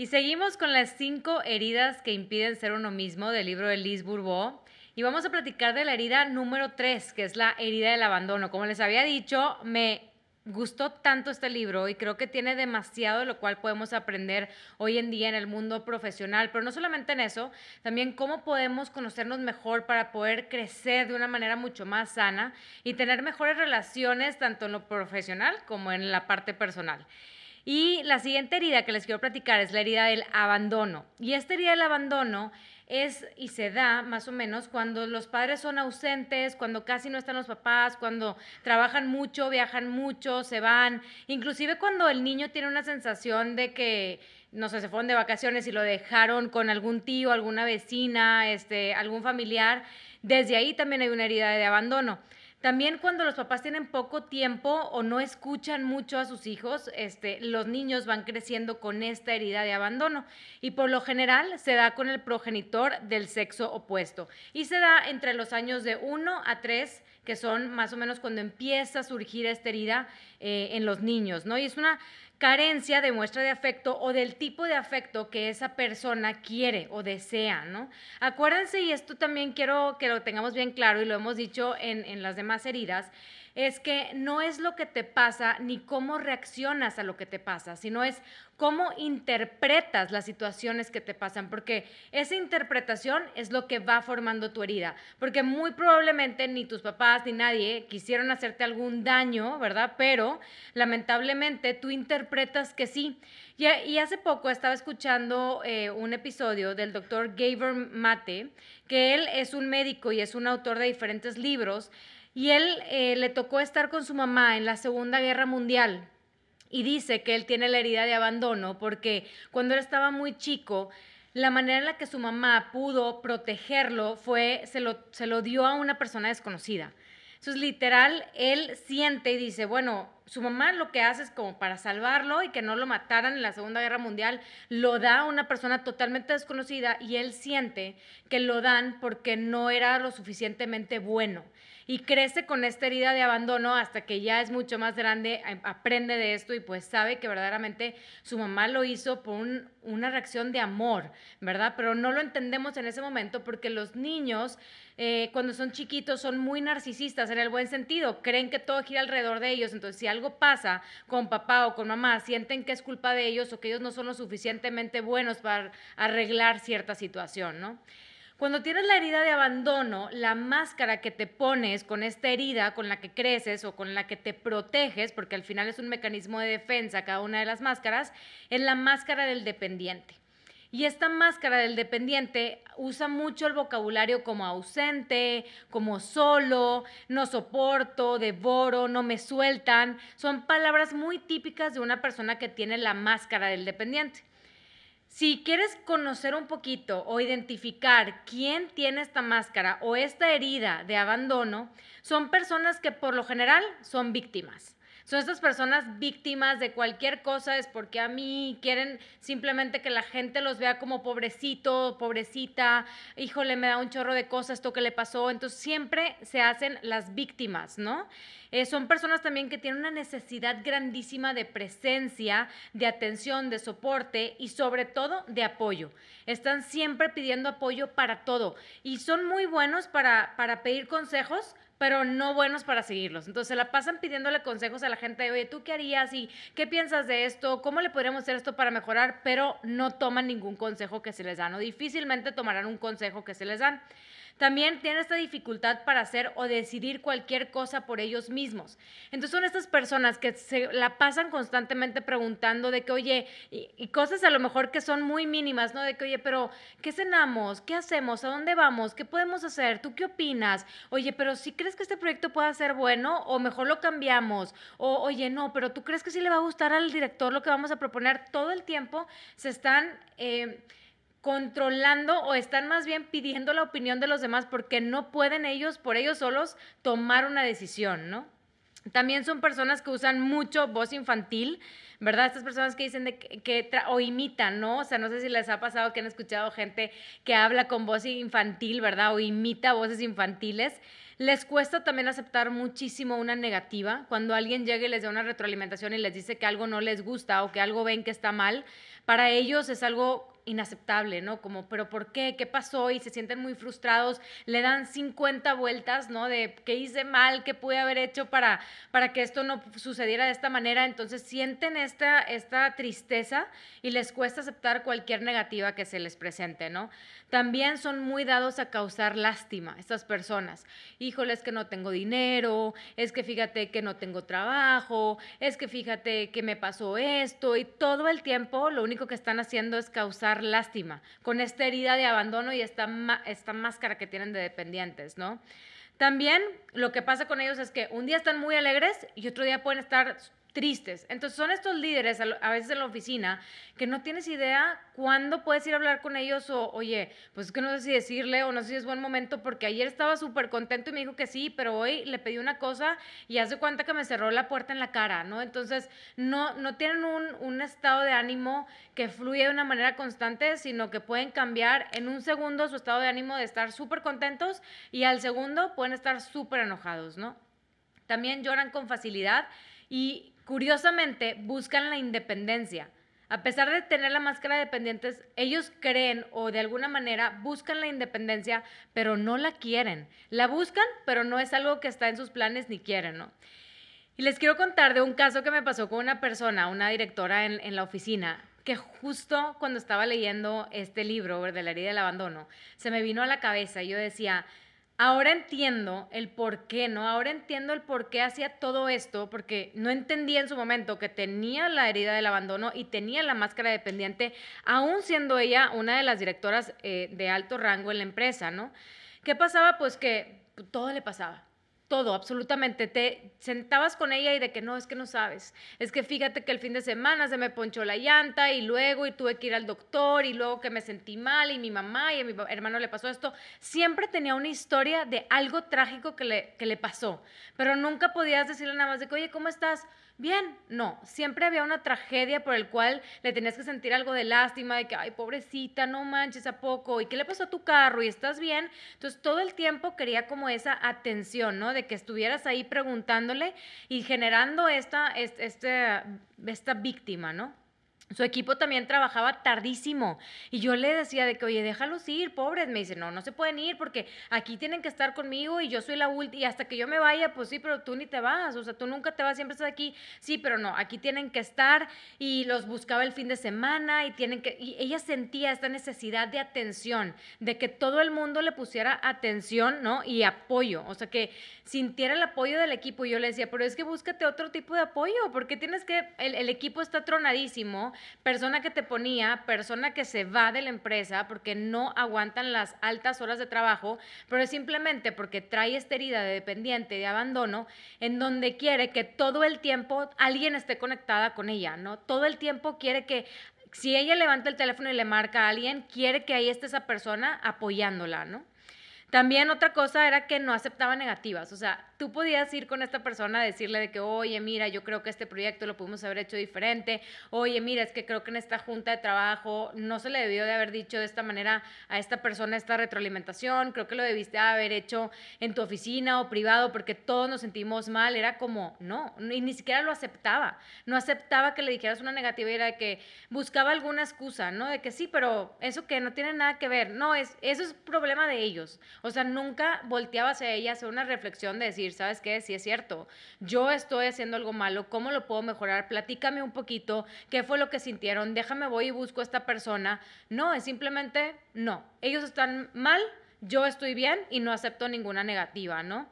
Y seguimos con las cinco heridas que impiden ser uno mismo del libro de Liz Bourbeau. Y vamos a platicar de la herida número tres, que es la herida del abandono. Como les había dicho, me gustó tanto este libro y creo que tiene demasiado de lo cual podemos aprender hoy en día en el mundo profesional, pero no solamente en eso, también cómo podemos conocernos mejor para poder crecer de una manera mucho más sana y tener mejores relaciones tanto en lo profesional como en la parte personal. Y la siguiente herida que les quiero platicar es la herida del abandono. Y esta herida del abandono es y se da más o menos cuando los padres son ausentes, cuando casi no están los papás, cuando trabajan mucho, viajan mucho, se van, inclusive cuando el niño tiene una sensación de que no sé, se fueron de vacaciones y lo dejaron con algún tío, alguna vecina, este, algún familiar, desde ahí también hay una herida de abandono. También cuando los papás tienen poco tiempo o no escuchan mucho a sus hijos, este, los niños van creciendo con esta herida de abandono. Y por lo general se da con el progenitor del sexo opuesto. Y se da entre los años de 1 a 3 que son más o menos cuando empieza a surgir esta herida eh, en los niños, ¿no? Y es una carencia de muestra de afecto o del tipo de afecto que esa persona quiere o desea, ¿no? Acuérdense, y esto también quiero que lo tengamos bien claro y lo hemos dicho en, en las demás heridas, es que no es lo que te pasa ni cómo reaccionas a lo que te pasa, sino es cómo interpretas las situaciones que te pasan, porque esa interpretación es lo que va formando tu herida, porque muy probablemente ni tus papás ni nadie quisieron hacerte algún daño, ¿verdad? Pero lamentablemente tú interpretas que sí. Y, hace poco estaba escuchando eh, un episodio del doctor Gabor Mate, que él es un médico y es un autor de diferentes libros, y él eh, le tocó estar con su mamá en la Segunda Guerra Mundial y dice que él tiene la herida de abandono porque cuando él estaba muy chico, la manera en la que su mamá pudo protegerlo fue, se lo, se lo dio a una persona desconocida. Entonces, literal, él siente y dice, bueno, su mamá lo que hace es como para salvarlo y que no lo mataran en la Segunda Guerra Mundial, lo da a una persona totalmente desconocida y él siente que lo dan porque no era lo suficientemente bueno y crece con esta herida de abandono hasta que ya es mucho más grande, aprende de esto y pues sabe que verdaderamente su mamá lo hizo por una reacción de amor, ¿verdad? Pero no lo entendemos en ese momento porque los niños eh, cuando son chiquitos son muy narcisistas en el buen sentido, creen que todo gira alrededor de ellos, entonces si algo pasa con papá o con mamá, sienten que es culpa de ellos o que ellos no son lo suficientemente buenos para arreglar cierta situación, ¿no? Cuando tienes la herida de abandono, la máscara que te pones con esta herida con la que creces o con la que te proteges, porque al final es un mecanismo de defensa cada una de las máscaras, es la máscara del dependiente. Y esta máscara del dependiente usa mucho el vocabulario como ausente, como solo, no soporto, devoro, no me sueltan. Son palabras muy típicas de una persona que tiene la máscara del dependiente. Si quieres conocer un poquito o identificar quién tiene esta máscara o esta herida de abandono, son personas que por lo general son víctimas. Son estas personas víctimas de cualquier cosa, es porque a mí quieren simplemente que la gente los vea como pobrecito, pobrecita, híjole, me da un chorro de cosas esto que le pasó. Entonces siempre se hacen las víctimas, ¿no? Eh, son personas también que tienen una necesidad grandísima de presencia, de atención, de soporte y sobre todo de apoyo. Están siempre pidiendo apoyo para todo y son muy buenos para, para pedir consejos, pero no buenos para seguirlos. Entonces se la pasan pidiéndole consejos a la gente, oye, ¿tú qué harías? ¿Y qué piensas de esto? ¿Cómo le podríamos hacer esto para mejorar? Pero no toman ningún consejo que se les dan o difícilmente tomarán un consejo que se les dan. También tienen esta dificultad para hacer o decidir cualquier cosa por ellos mismos. Entonces son estas personas que se la pasan constantemente preguntando de que, oye, y, cosas a lo mejor que son muy mínimas, ¿no? De que, oye, pero ¿qué cenamos? ¿Qué hacemos? ¿A dónde vamos? ¿Qué podemos hacer? ¿Tú qué opinas? Oye, pero si crees que este proyecto pueda ser bueno o mejor lo cambiamos? O, oye, no, pero ¿tú crees que sí le va a gustar al director lo que vamos a proponer? Todo el tiempo se están... Eh, controlando o están más bien pidiendo la opinión de los demás porque no pueden ellos por ellos solos tomar una decisión, ¿no? También son personas que usan mucho voz infantil, ¿verdad? Estas personas que dicen que, o imitan, ¿no? O sea, no sé si les ha pasado que han escuchado gente que habla con voz infantil, ¿verdad? O imita voces infantiles. Les cuesta también aceptar muchísimo una negativa. Cuando alguien llega y les da una retroalimentación y les dice que algo no les gusta o que algo ven que está mal, para ellos es algo inaceptable, ¿no? Como, pero ¿por qué? ¿Qué pasó? Y se sienten muy frustrados, le dan 50 vueltas, ¿no? De qué hice mal, qué pude haber hecho para, para que esto no sucediera de esta manera. Entonces sienten esta, esta tristeza y les cuesta aceptar cualquier negativa que se les presente, ¿no? También son muy dados a causar lástima estas personas. Híjole, es que no tengo dinero, es que fíjate que no tengo trabajo, es que fíjate que me pasó esto y todo el tiempo lo único que están haciendo es causar lástima con esta herida de abandono y esta, esta máscara que tienen de dependientes, ¿no? También lo que pasa con ellos es que un día están muy alegres y otro día pueden estar tristes. Entonces son estos líderes a veces en la oficina que no tienes idea cuándo puedes ir a hablar con ellos o, oye, pues es que no sé si decirle o no sé si es buen momento porque ayer estaba súper contento y me dijo que sí, pero hoy le pedí una cosa y hace cuenta que me cerró la puerta en la cara, ¿no? Entonces no, no tienen un, un estado de ánimo que fluye de una manera constante, sino que pueden cambiar en un segundo su estado de ánimo de estar súper contentos y al segundo pueden estar súper enojados, ¿no? También lloran con facilidad y curiosamente buscan la independencia. A pesar de tener la máscara de dependientes, ellos creen o de alguna manera buscan la independencia, pero no la quieren. La buscan, pero no es algo que está en sus planes ni quieren, ¿no? Y les quiero contar de un caso que me pasó con una persona, una directora en, en la oficina, que justo cuando estaba leyendo este libro de la herida del abandono, se me vino a la cabeza y yo decía, ahora entiendo el por qué, ¿no? Ahora entiendo el por qué hacía todo esto, porque no entendía en su momento que tenía la herida del abandono y tenía la máscara dependiente, aún siendo ella una de las directoras eh, de alto rango en la empresa, ¿no? ¿Qué pasaba? Pues que todo le pasaba todo, absolutamente. Te sentabas con ella y de que no, es que no sabes. Es que fíjate que el fin de semana se me ponchó la llanta y luego y tuve que ir al doctor y luego que me sentí mal y mi mamá y a mi hermano le pasó esto. Siempre tenía una historia de algo trágico que le, que le pasó, pero nunca podías decirle nada más de que, oye, ¿cómo estás? Bien. No, siempre había una tragedia por el cual le tenías que sentir algo de lástima, de que, ay, pobrecita, no manches a poco, ¿y qué le pasó a tu carro? ¿Y estás bien? Entonces, todo el tiempo quería como esa atención, ¿no? De que estuvieras ahí preguntándole y generando esta, este, esta víctima, ¿no? Su equipo también trabajaba tardísimo y yo le decía de que, oye, déjalos ir, pobres. Me dice, no, no se pueden ir porque aquí tienen que estar conmigo y yo soy la última y hasta que yo me vaya, pues sí, pero tú ni te vas, o sea, tú nunca te vas, siempre estás aquí. Sí, pero no, aquí tienen que estar y los buscaba el fin de semana y tienen que, y ella sentía esta necesidad de atención, de que todo el mundo le pusiera atención, ¿no? Y apoyo, o sea, que sintiera el apoyo del equipo. Y yo le decía, pero es que búscate otro tipo de apoyo, porque tienes que, el, el equipo está tronadísimo persona que te ponía, persona que se va de la empresa porque no aguantan las altas horas de trabajo, pero es simplemente porque trae esta herida de dependiente, de abandono, en donde quiere que todo el tiempo alguien esté conectada con ella, ¿no? Todo el tiempo quiere que si ella levanta el teléfono y le marca a alguien, quiere que ahí esté esa persona apoyándola, ¿no? También otra cosa era que no aceptaba negativas, o sea, tú podías ir con esta persona a decirle de que, oye, mira, yo creo que este proyecto lo pudimos haber hecho diferente, oye, mira, es que creo que en esta junta de trabajo no se le debió de haber dicho de esta manera a esta persona esta retroalimentación, creo que lo debiste haber hecho en tu oficina o privado porque todos nos sentimos mal, era como, no, y ni siquiera lo aceptaba, no aceptaba que le dijeras una negativa, era de que buscaba alguna excusa, ¿no? De que sí, pero eso que no tiene nada que ver, no, es, eso es problema de ellos, o sea, nunca volteaba hacia ella hacer una reflexión de decir, ¿sabes qué? Si es cierto, yo estoy haciendo algo malo, ¿cómo lo puedo mejorar? Platícame un poquito, ¿qué fue lo que sintieron? Déjame, voy y busco a esta persona. No, es simplemente, no, ellos están mal, yo estoy bien y no acepto ninguna negativa, ¿no?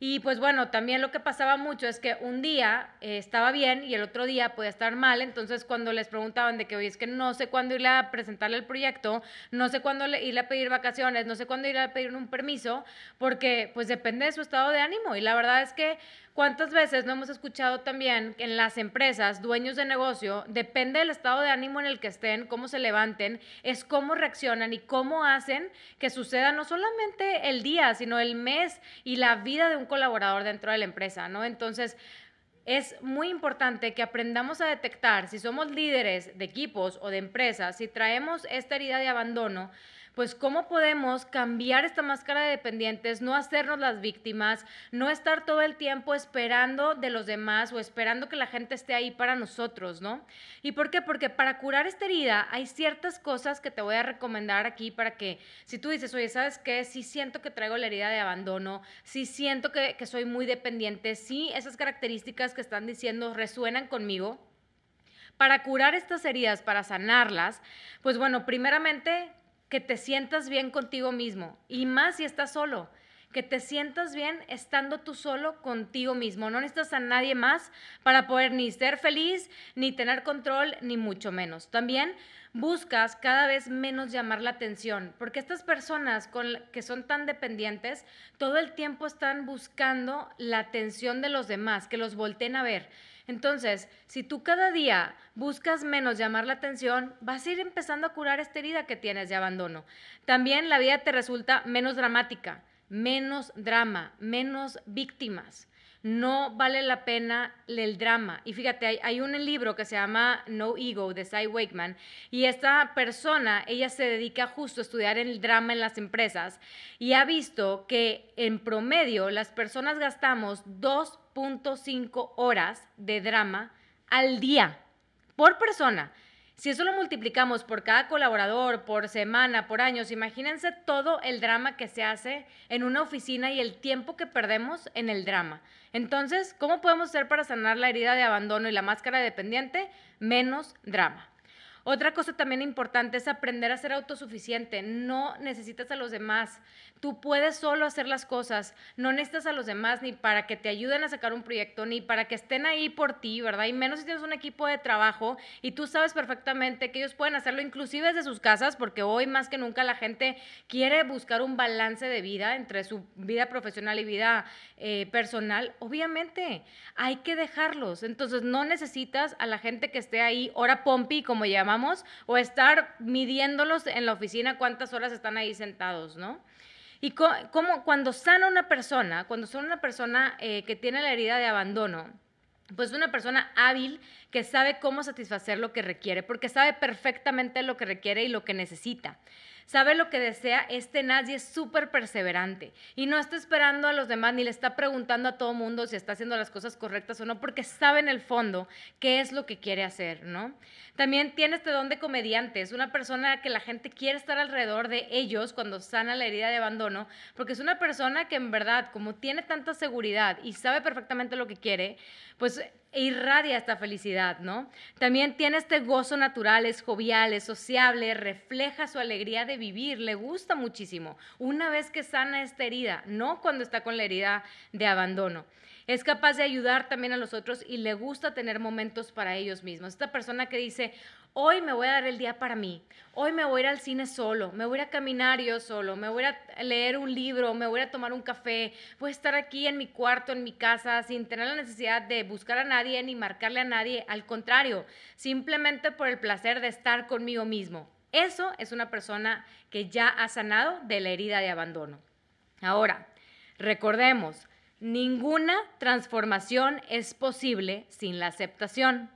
Y pues bueno, también lo que pasaba mucho es que un día eh, estaba bien y el otro día podía estar mal, entonces cuando les preguntaban de que, oye, es que no sé cuándo ir a presentarle el proyecto, no sé cuándo ir a pedir vacaciones, no sé cuándo ir a pedir un permiso, porque pues depende de su estado de ánimo. Y la verdad es que ¿Cuántas veces no hemos escuchado también que en las empresas, dueños de negocio, depende del estado de ánimo en el que estén, cómo se levanten, es cómo reaccionan y cómo hacen que suceda no solamente el día, sino el mes y la vida de un colaborador dentro de la empresa, ¿no? Entonces, es muy importante que aprendamos a detectar si somos líderes de equipos o de empresas, si traemos esta herida de abandono, pues cómo podemos cambiar esta máscara de dependientes, no hacernos las víctimas, no estar todo el tiempo esperando de los demás o esperando que la gente esté ahí para nosotros, ¿no? ¿Y por qué? Porque para curar esta herida hay ciertas cosas que te voy a recomendar aquí para que si tú dices, oye, ¿sabes qué? Sí siento que traigo la herida de abandono, sí siento que, que soy muy dependiente, sí esas características que están diciendo resuenan conmigo para curar estas heridas, para sanarlas, pues bueno, primeramente que te sientas bien contigo mismo y más si estás solo, que te sientas bien estando tú solo contigo mismo. No necesitas a nadie más para poder ni ser feliz, ni tener control, ni mucho menos. También buscas cada vez menos llamar la atención, porque estas personas que son tan dependientes, todo el tiempo están buscando la atención de los demás, que los volteen a ver. Entonces, si tú cada día buscas menos llamar la atención, vas a ir empezando a curar esta herida que tienes de abandono. También la vida te resulta menos dramática, menos drama, menos víctimas no vale la pena el drama. Y fíjate, hay, un libro que se llama No Ego de Cy Wakeman y esta persona, ella se dedica justo a estudiar el drama en las empresas y ha visto que en promedio las personas gastamos 2.5 horas de drama al día por persona. Si eso lo multiplicamos por cada colaborador, por semana, por años, imagínense todo el drama que se hace en una oficina y el tiempo que perdemos en el drama. Entonces, ¿cómo podemos hacer para sanar la herida de abandono y la máscara dependiente? Menos drama. Otra cosa también importante es aprender a ser autosuficiente. No necesitas a los demás. Tú puedes solo hacer las cosas. No necesitas a los demás ni para que te ayuden a sacar un proyecto, ni para que estén ahí por ti, ¿verdad? Y menos si tienes un equipo de trabajo y tú sabes perfectamente que ellos pueden hacerlo inclusive desde sus casas, porque hoy más que nunca la gente quiere buscar un balance de vida entre su vida profesional y vida eh, personal. Obviamente, hay que dejarlos. Entonces, no necesitas a la gente que esté ahí, hora pompi, como llamamos o estar midiéndolos en la oficina cuántas horas están ahí sentados, ¿no? Y como cuando sana una persona, cuando son una persona eh, que tiene la herida de abandono, pues una persona hábil que sabe cómo satisfacer lo que requiere, porque sabe perfectamente lo que requiere y lo que necesita sabe lo que desea, es tenaz y es súper perseverante. Y no está esperando a los demás ni le está preguntando a todo mundo si está haciendo las cosas correctas o no, porque sabe en el fondo qué es lo que quiere hacer, ¿no? También tiene este don de comediante, es una persona que la gente quiere estar alrededor de ellos cuando sana la herida de abandono, porque es una persona que en verdad, como tiene tanta seguridad y sabe perfectamente lo que quiere, pues irradia esta felicidad, ¿no? También tiene este gozo natural, es jovial, es sociable, refleja su alegría de vivir, le gusta muchísimo. Una vez que sana esta herida, no cuando está con la herida de abandono. Es capaz de ayudar también a los otros y le gusta tener momentos para ellos mismos. Esta persona que dice, hoy me voy a dar el día para mí, hoy me voy a ir al cine solo, me voy a caminar yo solo, me voy a leer un libro, me voy a tomar un café, voy a estar aquí en mi cuarto, en mi casa, sin tener la necesidad de buscar a nadie ni marcarle a nadie, al contrario, simplemente por el placer de estar conmigo mismo. Eso es una persona que ya ha sanado de la herida de abandono. Ahora, recordemos, ninguna transformación es posible sin la aceptación.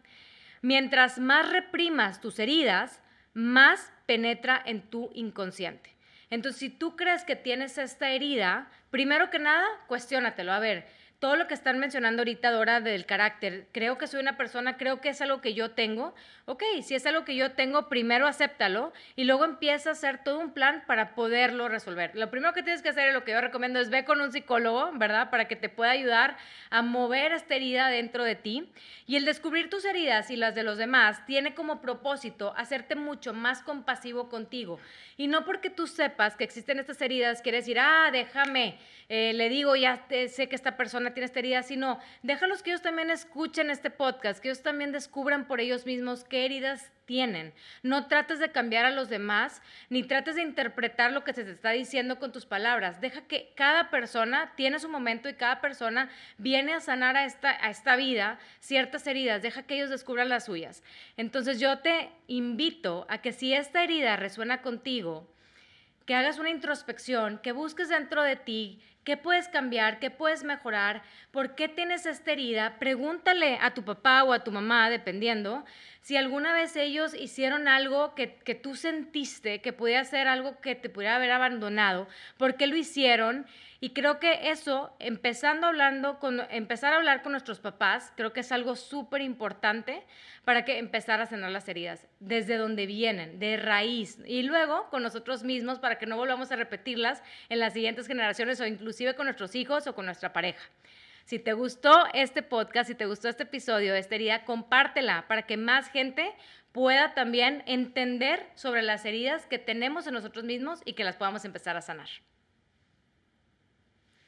Mientras más reprimas tus heridas, más penetra en tu inconsciente. Entonces, si tú crees que tienes esta herida, primero que nada, cuestiónatelo. A ver, todo lo que están mencionando ahorita, Dora, del carácter, creo que soy una persona, creo que es algo que yo tengo. Ok, si es algo que yo tengo, primero acéptalo y luego empieza a hacer todo un plan para poderlo resolver. Lo primero que tienes que hacer, lo que yo recomiendo, es ve con un psicólogo, ¿verdad? Para que te pueda ayudar a mover esta herida dentro de ti. Y el descubrir tus heridas y las de los demás tiene como propósito hacerte mucho más compasivo contigo. Y no porque tú sepas que existen estas heridas, quieres decir, ah, déjame, eh, le digo, ya sé que esta persona tiene esta herida, sino déjalos que ellos también escuchen este podcast, que ellos también descubran por ellos mismos qué heridas tienen. No trates de cambiar a los demás, ni trates de interpretar lo que se te está diciendo con tus palabras. Deja que cada persona tiene su momento y cada persona viene a sanar a esta, a esta vida ciertas heridas. Deja que ellos descubran las suyas. Entonces yo te invito a que si esta herida resuena contigo, que hagas una introspección, que busques dentro de ti ¿Qué puedes cambiar? ¿Qué puedes mejorar? ¿Por qué tienes esta herida? Pregúntale a tu papá o a tu mamá, dependiendo, si alguna vez ellos hicieron algo que, que tú sentiste que podía ser algo que te pudiera haber abandonado, ¿por qué lo hicieron? Y creo que eso, empezando hablando empezar a hablar con nuestros papás, creo que es algo súper importante para que empezar a sanar las heridas, desde donde vienen, de raíz, y luego con nosotros mismos para que no volvamos a repetirlas en las siguientes generaciones o inclusive con nuestros hijos o con nuestra pareja. Si te gustó este podcast, si te gustó este episodio esta herida, compártela para que más gente pueda también entender sobre las heridas que tenemos en nosotros mismos y que las podamos empezar a sanar.